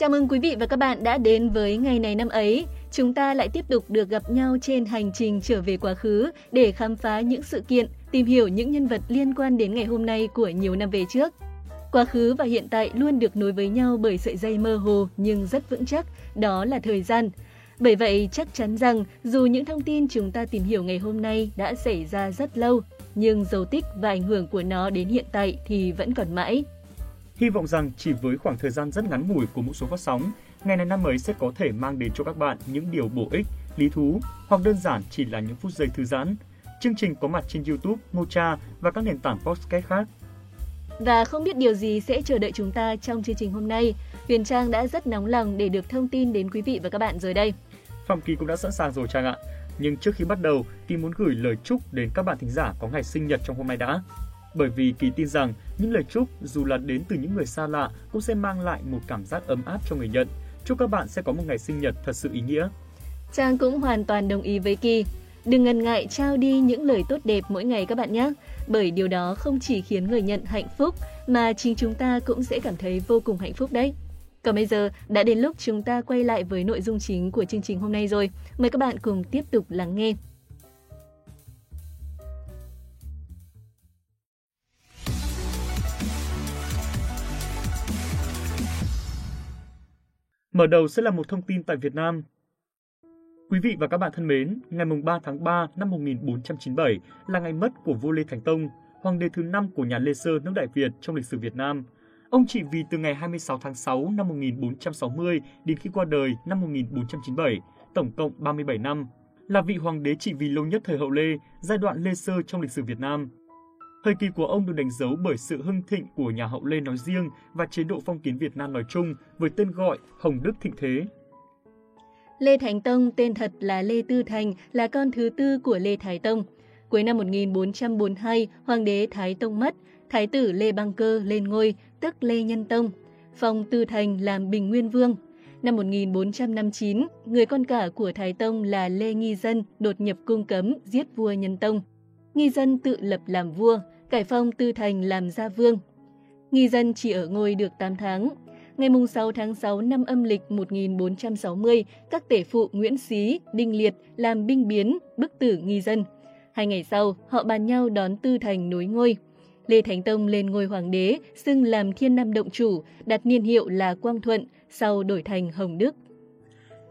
Chào mừng quý vị và các bạn đã đến với ngày này năm ấy. Chúng ta lại tiếp tục được gặp nhau trên hành trình trở về quá khứ để khám phá những sự kiện, tìm hiểu những nhân vật liên quan đến ngày hôm nay của nhiều năm về trước. Quá khứ và hiện tại luôn được nối với nhau bởi sợi dây mơ hồ nhưng rất vững chắc, đó là thời gian. Bởi vậy, chắc chắn rằng dù những thông tin chúng ta tìm hiểu ngày hôm nay đã xảy ra rất lâu, nhưng dấu tích và ảnh hưởng của nó đến hiện tại thì vẫn còn mãi. Hy vọng rằng chỉ với khoảng thời gian rất ngắn ngủi của một số phát sóng, ngày này năm mới sẽ có thể mang đến cho các bạn những điều bổ ích, lý thú hoặc đơn giản chỉ là những phút giây thư giãn. Chương trình có mặt trên YouTube, Mocha và các nền tảng podcast khác. Và không biết điều gì sẽ chờ đợi chúng ta trong chương trình hôm nay. Huyền Trang đã rất nóng lòng để được thông tin đến quý vị và các bạn rồi đây. Phạm Kỳ cũng đã sẵn sàng rồi Trang ạ. Nhưng trước khi bắt đầu, Kỳ muốn gửi lời chúc đến các bạn thính giả có ngày sinh nhật trong hôm nay đã. Bởi vì Kỳ tin rằng những lời chúc dù là đến từ những người xa lạ cũng sẽ mang lại một cảm giác ấm áp cho người nhận. Chúc các bạn sẽ có một ngày sinh nhật thật sự ý nghĩa. Trang cũng hoàn toàn đồng ý với Kỳ. Đừng ngần ngại trao đi những lời tốt đẹp mỗi ngày các bạn nhé, bởi điều đó không chỉ khiến người nhận hạnh phúc mà chính chúng ta cũng sẽ cảm thấy vô cùng hạnh phúc đấy. Còn bây giờ đã đến lúc chúng ta quay lại với nội dung chính của chương trình hôm nay rồi. Mời các bạn cùng tiếp tục lắng nghe. Mở đầu sẽ là một thông tin tại Việt Nam. Quý vị và các bạn thân mến, ngày 3 tháng 3 năm 1497 là ngày mất của vua Lê Thánh Tông, hoàng đế thứ năm của nhà Lê Sơ nước Đại Việt trong lịch sử Việt Nam. Ông trị vì từ ngày 26 tháng 6 năm 1460 đến khi qua đời năm 1497, tổng cộng 37 năm, là vị hoàng đế trị vì lâu nhất thời hậu Lê, giai đoạn Lê Sơ trong lịch sử Việt Nam. Thời kỳ của ông được đánh dấu bởi sự hưng thịnh của nhà hậu Lê nói riêng và chế độ phong kiến Việt Nam nói chung với tên gọi Hồng Đức Thịnh Thế. Lê Thánh Tông tên thật là Lê Tư Thành, là con thứ tư của Lê Thái Tông. Cuối năm 1442, hoàng đế Thái Tông mất, thái tử Lê Băng Cơ lên ngôi, tức Lê Nhân Tông. Phong Tư Thành làm Bình Nguyên Vương. Năm 1459, người con cả của Thái Tông là Lê Nghi Dân đột nhập cung cấm giết vua Nhân Tông. Nghi Dân tự lập làm vua, cải phong Tư Thành làm gia vương. Nghi Dân chỉ ở ngôi được 8 tháng. Ngày 6 tháng 6 năm âm lịch 1460, các tể phụ Nguyễn Xí, Đinh Liệt làm binh biến, bức tử Nghi Dân. Hai ngày sau, họ bàn nhau đón Tư Thành nối ngôi. Lê Thánh Tông lên ngôi hoàng đế, xưng làm thiên nam động chủ, đặt niên hiệu là Quang Thuận, sau đổi thành Hồng Đức.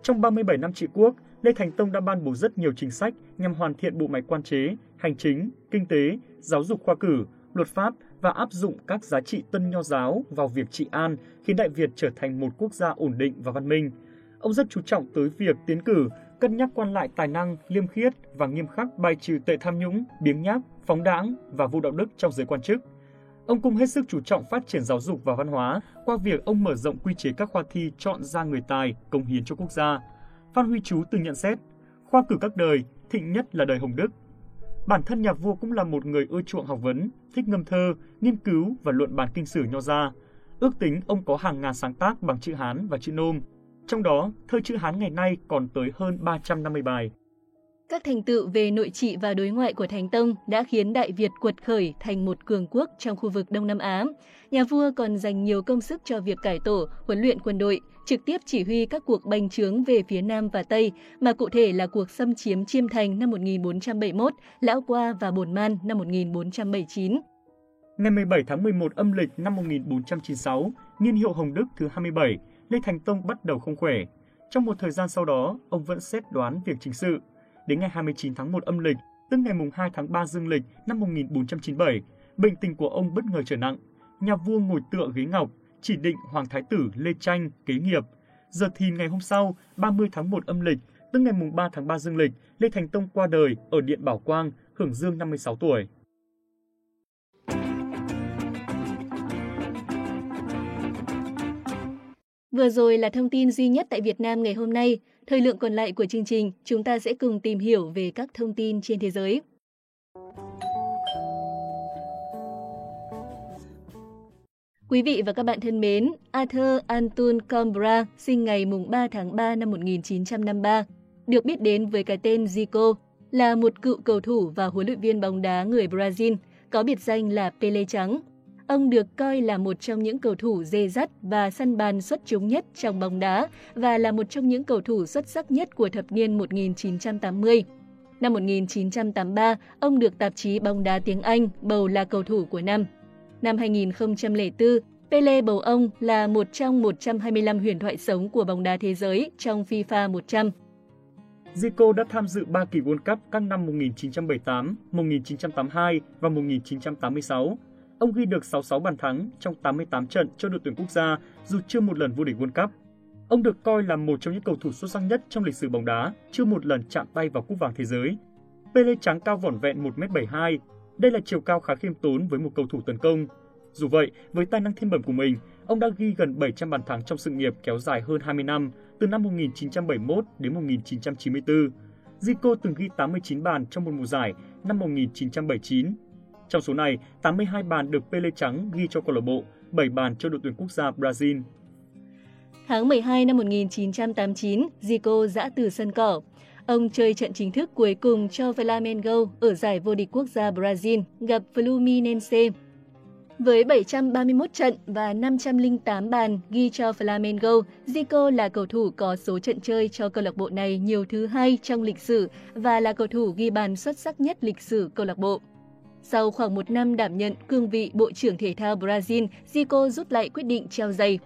Trong 37 năm trị quốc, Lê thành Tông đã ban bố rất nhiều chính sách nhằm hoàn thiện bộ máy quan chế, hành chính, kinh tế, giáo dục khoa cử, luật pháp và áp dụng các giá trị tân nho giáo vào việc trị an, khiến Đại Việt trở thành một quốc gia ổn định và văn minh. Ông rất chú trọng tới việc tiến cử, cân nhắc quan lại tài năng, liêm khiết và nghiêm khắc bài trừ tệ tham nhũng, biếng nhác, phóng đãng và vô đạo đức trong giới quan chức. Ông cũng hết sức chú trọng phát triển giáo dục và văn hóa qua việc ông mở rộng quy chế các khoa thi chọn ra người tài, công hiến cho quốc gia. Phan Huy Chú từng nhận xét, khoa cử các đời, thịnh nhất là đời Hồng Đức. Bản thân nhà vua cũng là một người ưa chuộng học vấn, thích ngâm thơ, nghiên cứu và luận bàn kinh sử nho gia. Ước tính ông có hàng ngàn sáng tác bằng chữ Hán và chữ Nôm. Trong đó, thơ chữ Hán ngày nay còn tới hơn 350 bài. Các thành tựu về nội trị và đối ngoại của Thánh Tông đã khiến Đại Việt quật khởi thành một cường quốc trong khu vực Đông Nam Á. Nhà vua còn dành nhiều công sức cho việc cải tổ, huấn luyện quân đội, trực tiếp chỉ huy các cuộc bành trướng về phía Nam và Tây, mà cụ thể là cuộc xâm chiếm Chiêm Thành năm 1471, Lão Qua và Bồn Man năm 1479. Ngày 17 tháng 11 âm lịch năm 1496, niên hiệu Hồng Đức thứ 27, Lê Thành Tông bắt đầu không khỏe. Trong một thời gian sau đó, ông vẫn xét đoán việc chính sự. Đến ngày 29 tháng 1 âm lịch, tức ngày mùng 2 tháng 3 dương lịch năm 1497, bệnh tình của ông bất ngờ trở nặng. Nhà vua ngồi tựa ghế ngọc, chỉ định Hoàng Thái tử Lê Tranh kế nghiệp. Giờ thì ngày hôm sau, 30 tháng 1 âm lịch, tức ngày mùng 3 tháng 3 dương lịch, Lê Thành Tông qua đời ở Điện Bảo Quang, hưởng dương 56 tuổi. Vừa rồi là thông tin duy nhất tại Việt Nam ngày hôm nay. Thời lượng còn lại của chương trình, chúng ta sẽ cùng tìm hiểu về các thông tin trên thế giới. Quý vị và các bạn thân mến, Arthur Anton Coimbra sinh ngày 3 tháng 3 năm 1953, được biết đến với cái tên Zico, là một cựu cầu thủ và huấn luyện viên bóng đá người Brazil, có biệt danh là Pele Trắng ông được coi là một trong những cầu thủ dê dắt và săn bàn xuất chúng nhất trong bóng đá và là một trong những cầu thủ xuất sắc nhất của thập niên 1980. Năm 1983, ông được tạp chí bóng đá tiếng Anh bầu là cầu thủ của năm. Năm 2004, Pele bầu ông là một trong 125 huyền thoại sống của bóng đá thế giới trong FIFA 100. Zico đã tham dự 3 kỳ World Cup các năm 1978, 1982 và 1986. Ông ghi được 66 bàn thắng trong 88 trận cho đội tuyển quốc gia dù chưa một lần vô địch World Cup. Ông được coi là một trong những cầu thủ xuất sắc nhất trong lịch sử bóng đá, chưa một lần chạm tay vào cúp vàng thế giới. Pele trắng cao vỏn vẹn 1m72. Đây là chiều cao khá khiêm tốn với một cầu thủ tấn công. Dù vậy, với tài năng thiên bẩm của mình, ông đã ghi gần 700 bàn thắng trong sự nghiệp kéo dài hơn 20 năm, từ năm 1971 đến 1994. Zico từng ghi 89 bàn trong một mùa giải năm 1979. Trong số này, 82 bàn được Pele trắng ghi cho câu lạc bộ, 7 bàn cho đội tuyển quốc gia Brazil. Tháng 12 năm 1989, Zico dã từ sân cỏ. Ông chơi trận chính thức cuối cùng cho Flamengo ở giải vô địch quốc gia Brazil gặp Fluminense. Với 731 trận và 508 bàn ghi cho Flamengo, Zico là cầu thủ có số trận chơi cho câu lạc bộ này nhiều thứ hai trong lịch sử và là cầu thủ ghi bàn xuất sắc nhất lịch sử câu lạc bộ. Sau khoảng một năm đảm nhận cương vị Bộ trưởng Thể thao Brazil, Zico rút lại quyết định treo giày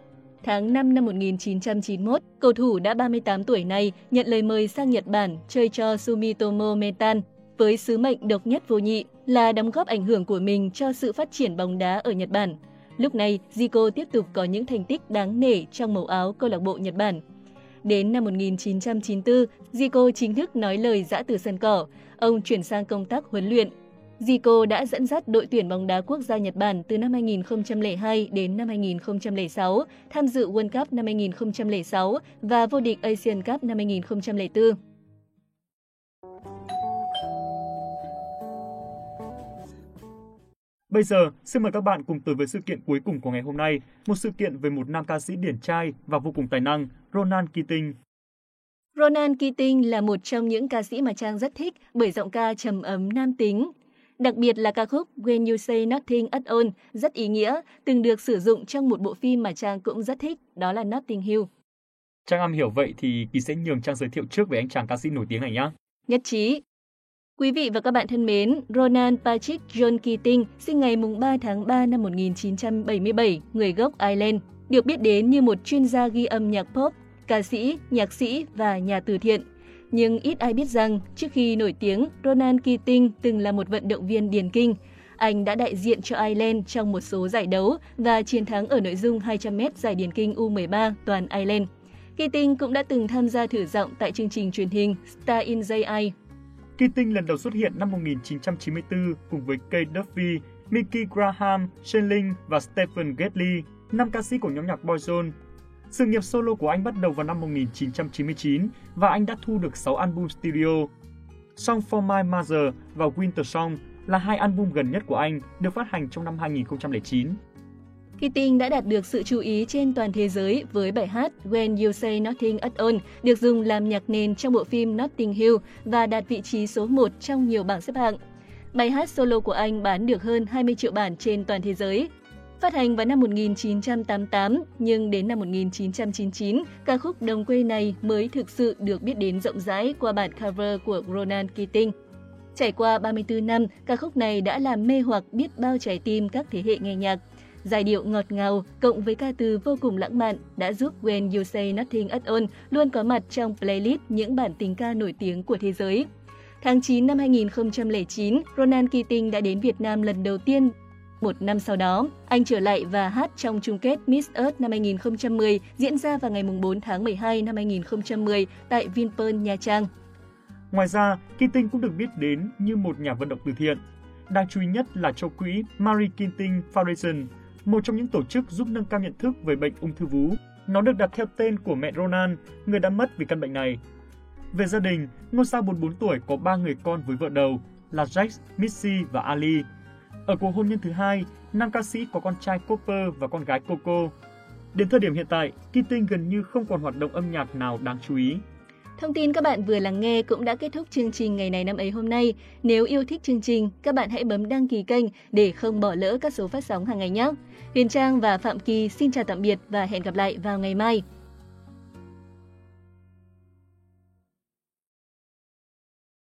Tháng 5 năm 1991, cầu thủ đã 38 tuổi này nhận lời mời sang Nhật Bản chơi cho Sumitomo Metal với sứ mệnh độc nhất vô nhị là đóng góp ảnh hưởng của mình cho sự phát triển bóng đá ở Nhật Bản. Lúc này, Zico tiếp tục có những thành tích đáng nể trong màu áo câu lạc bộ Nhật Bản. Đến năm 1994, Zico chính thức nói lời giã từ sân cỏ. Ông chuyển sang công tác huấn luyện Zico đã dẫn dắt đội tuyển bóng đá quốc gia Nhật Bản từ năm 2002 đến năm 2006, tham dự World Cup năm 2006 và vô địch Asian Cup năm 2004. Bây giờ, xin mời các bạn cùng tới với sự kiện cuối cùng của ngày hôm nay, một sự kiện về một nam ca sĩ điển trai và vô cùng tài năng, Ronan Keating. Ronan Keating là một trong những ca sĩ mà Trang rất thích bởi giọng ca trầm ấm nam tính, Đặc biệt là ca khúc When You Say Nothing at All rất ý nghĩa, từng được sử dụng trong một bộ phim mà Trang cũng rất thích, đó là Notting Hill. Trang am hiểu vậy thì Kỳ sẽ nhường Trang giới thiệu trước về anh chàng ca sĩ nổi tiếng này nhé. Nhất trí. Quý vị và các bạn thân mến, Ronan Patrick John Keating sinh ngày 3 tháng 3 năm 1977, người gốc Ireland, được biết đến như một chuyên gia ghi âm nhạc pop, ca sĩ, nhạc sĩ và nhà từ thiện nhưng ít ai biết rằng, trước khi nổi tiếng, Ronan Keating từng là một vận động viên điền kinh. Anh đã đại diện cho Ireland trong một số giải đấu và chiến thắng ở nội dung 200m giải điền kinh U13 toàn Ireland. Keating cũng đã từng tham gia thử giọng tại chương trình truyền hình Star in JI. Keating lần đầu xuất hiện năm 1994 cùng với Kate Duffy, Mickey Graham, Shane Link và Stephen Gately, năm ca sĩ của nhóm nhạc Boyzone sự nghiệp solo của anh bắt đầu vào năm 1999 và anh đã thu được 6 album studio. Song for My Mother và Winter Song là hai album gần nhất của anh, được phát hành trong năm 2009. Keating đã đạt được sự chú ý trên toàn thế giới với bài hát When You Say Nothing at All được dùng làm nhạc nền trong bộ phim Notting Hill và đạt vị trí số 1 trong nhiều bảng xếp hạng. Bài hát solo của anh bán được hơn 20 triệu bản trên toàn thế giới Phát hành vào năm 1988, nhưng đến năm 1999, ca khúc đồng quê này mới thực sự được biết đến rộng rãi qua bản cover của Ronan Keating. Trải qua 34 năm, ca khúc này đã làm mê hoặc biết bao trái tim các thế hệ nghe nhạc. Giai điệu ngọt ngào cộng với ca từ vô cùng lãng mạn đã giúp When You Say Nothing at All luôn có mặt trong playlist những bản tình ca nổi tiếng của thế giới. Tháng 9 năm 2009, Ronan Keating đã đến Việt Nam lần đầu tiên một năm sau đó, anh trở lại và hát trong chung kết Miss Earth năm 2010 diễn ra vào ngày 4 tháng 12 năm 2010 tại Vinpearl, Nha Trang. Ngoài ra, Keating cũng được biết đến như một nhà vận động từ thiện. Đáng chú ý nhất là cho quỹ Marie Keating Foundation, một trong những tổ chức giúp nâng cao nhận thức về bệnh ung thư vú. Nó được đặt theo tên của mẹ Ronan, người đã mất vì căn bệnh này. Về gia đình, ngôi sao 44 tuổi có 3 người con với vợ đầu là Jax, Missy và Ali. Ở cuộc hôn nhân thứ hai, nam ca sĩ có con trai Cooper và con gái Coco. Đến thời điểm hiện tại, Keating gần như không còn hoạt động âm nhạc nào đáng chú ý. Thông tin các bạn vừa lắng nghe cũng đã kết thúc chương trình ngày này năm ấy hôm nay. Nếu yêu thích chương trình, các bạn hãy bấm đăng ký kênh để không bỏ lỡ các số phát sóng hàng ngày nhé. Huyền Trang và Phạm Kỳ xin chào tạm biệt và hẹn gặp lại vào ngày mai.